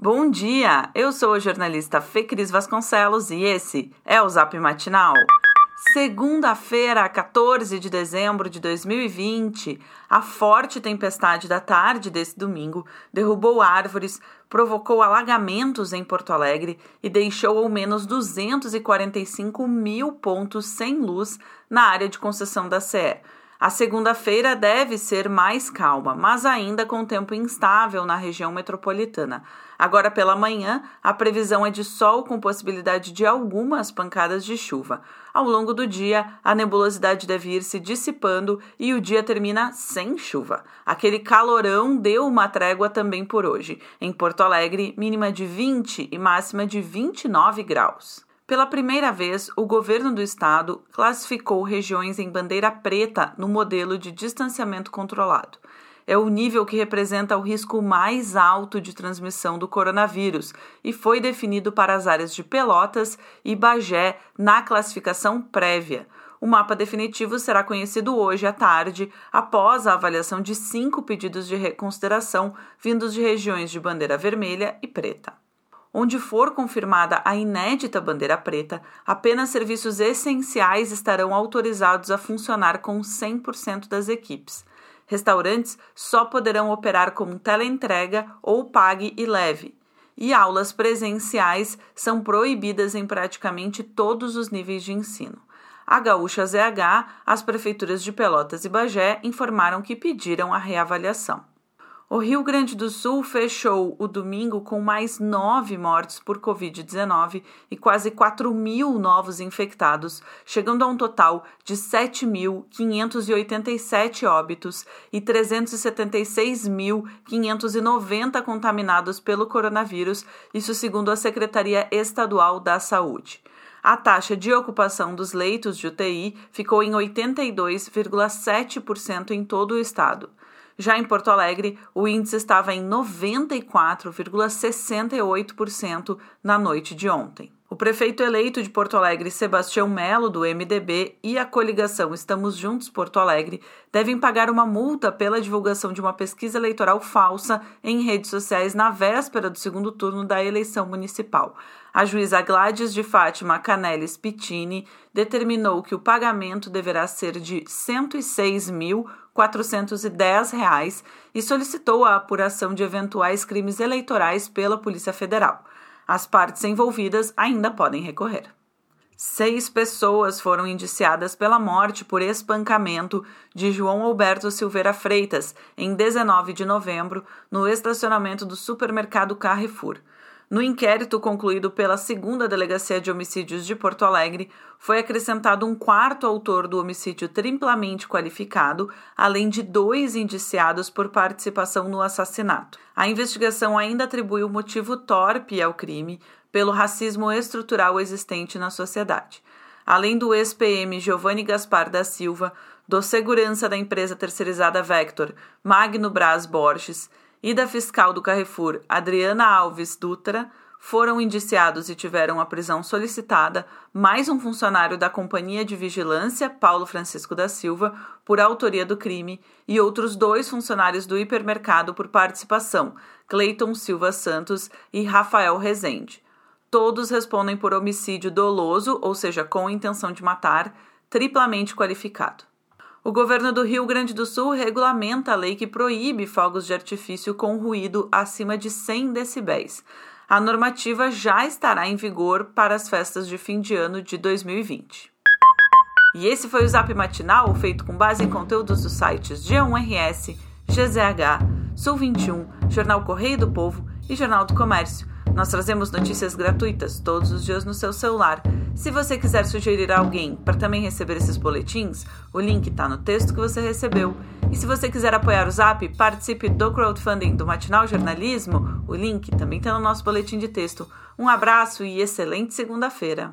Bom dia, eu sou a jornalista Fê Cris Vasconcelos e esse é o Zap Matinal. Segunda-feira, 14 de dezembro de 2020, a forte tempestade da tarde desse domingo derrubou árvores, provocou alagamentos em Porto Alegre e deixou ao menos 245 mil pontos sem luz na área de concessão da CE. A segunda-feira deve ser mais calma, mas ainda com tempo instável na região metropolitana. Agora pela manhã, a previsão é de sol com possibilidade de algumas pancadas de chuva. Ao longo do dia, a nebulosidade deve ir se dissipando e o dia termina sem chuva. Aquele calorão deu uma trégua também por hoje. Em Porto Alegre, mínima de 20 e máxima de 29 graus. Pela primeira vez, o governo do estado classificou regiões em bandeira preta no modelo de distanciamento controlado. É o nível que representa o risco mais alto de transmissão do coronavírus e foi definido para as áreas de Pelotas e Bagé na classificação prévia. O mapa definitivo será conhecido hoje à tarde, após a avaliação de cinco pedidos de reconsideração vindos de regiões de bandeira vermelha e preta. Onde for confirmada a inédita bandeira preta, apenas serviços essenciais estarão autorizados a funcionar com 100% das equipes. Restaurantes só poderão operar como teleentrega ou pague e leve. E aulas presenciais são proibidas em praticamente todos os níveis de ensino. A Gaúcha ZH, as prefeituras de Pelotas e Bagé informaram que pediram a reavaliação. O Rio Grande do Sul fechou o domingo com mais nove mortes por Covid-19 e quase 4 mil novos infectados, chegando a um total de 7.587 óbitos e 376.590 contaminados pelo coronavírus, isso segundo a Secretaria Estadual da Saúde. A taxa de ocupação dos leitos de UTI ficou em 82,7% em todo o estado. Já em Porto Alegre, o índice estava em 94,68% na noite de ontem. Prefeito eleito de Porto Alegre, Sebastião Melo, do MDB, e a coligação Estamos Juntos Porto Alegre devem pagar uma multa pela divulgação de uma pesquisa eleitoral falsa em redes sociais na véspera do segundo turno da eleição municipal. A juíza Gladys de Fátima Canelis Pittini determinou que o pagamento deverá ser de R$ 106.410 e solicitou a apuração de eventuais crimes eleitorais pela Polícia Federal. As partes envolvidas ainda podem recorrer. Seis pessoas foram indiciadas pela morte por espancamento de João Alberto Silveira Freitas em 19 de novembro, no estacionamento do supermercado Carrefour. No inquérito concluído pela segunda Delegacia de Homicídios de Porto Alegre, foi acrescentado um quarto autor do homicídio triplamente qualificado, além de dois indiciados por participação no assassinato. A investigação ainda atribui o motivo torpe ao crime pelo racismo estrutural existente na sociedade. Além do ex-PM Giovanni Gaspar da Silva, do segurança da empresa terceirizada Vector, Magno Braz Borges, e da fiscal do Carrefour, Adriana Alves Dutra, foram indiciados e tiveram a prisão solicitada mais um funcionário da Companhia de Vigilância, Paulo Francisco da Silva, por autoria do crime, e outros dois funcionários do hipermercado por participação, Cleiton Silva Santos e Rafael Rezende. Todos respondem por homicídio doloso, ou seja, com intenção de matar, triplamente qualificado. O governo do Rio Grande do Sul regulamenta a lei que proíbe fogos de artifício com ruído acima de 100 decibéis. A normativa já estará em vigor para as festas de fim de ano de 2020. E esse foi o Zap Matinal, feito com base em conteúdos dos sites G1RS, GZH, Sul 21, Jornal Correio do Povo e Jornal do Comércio. Nós trazemos notícias gratuitas todos os dias no seu celular. Se você quiser sugerir alguém para também receber esses boletins, o link está no texto que você recebeu. E se você quiser apoiar o Zap, participe do crowdfunding do Matinal Jornalismo. O link também está no nosso boletim de texto. Um abraço e excelente segunda-feira.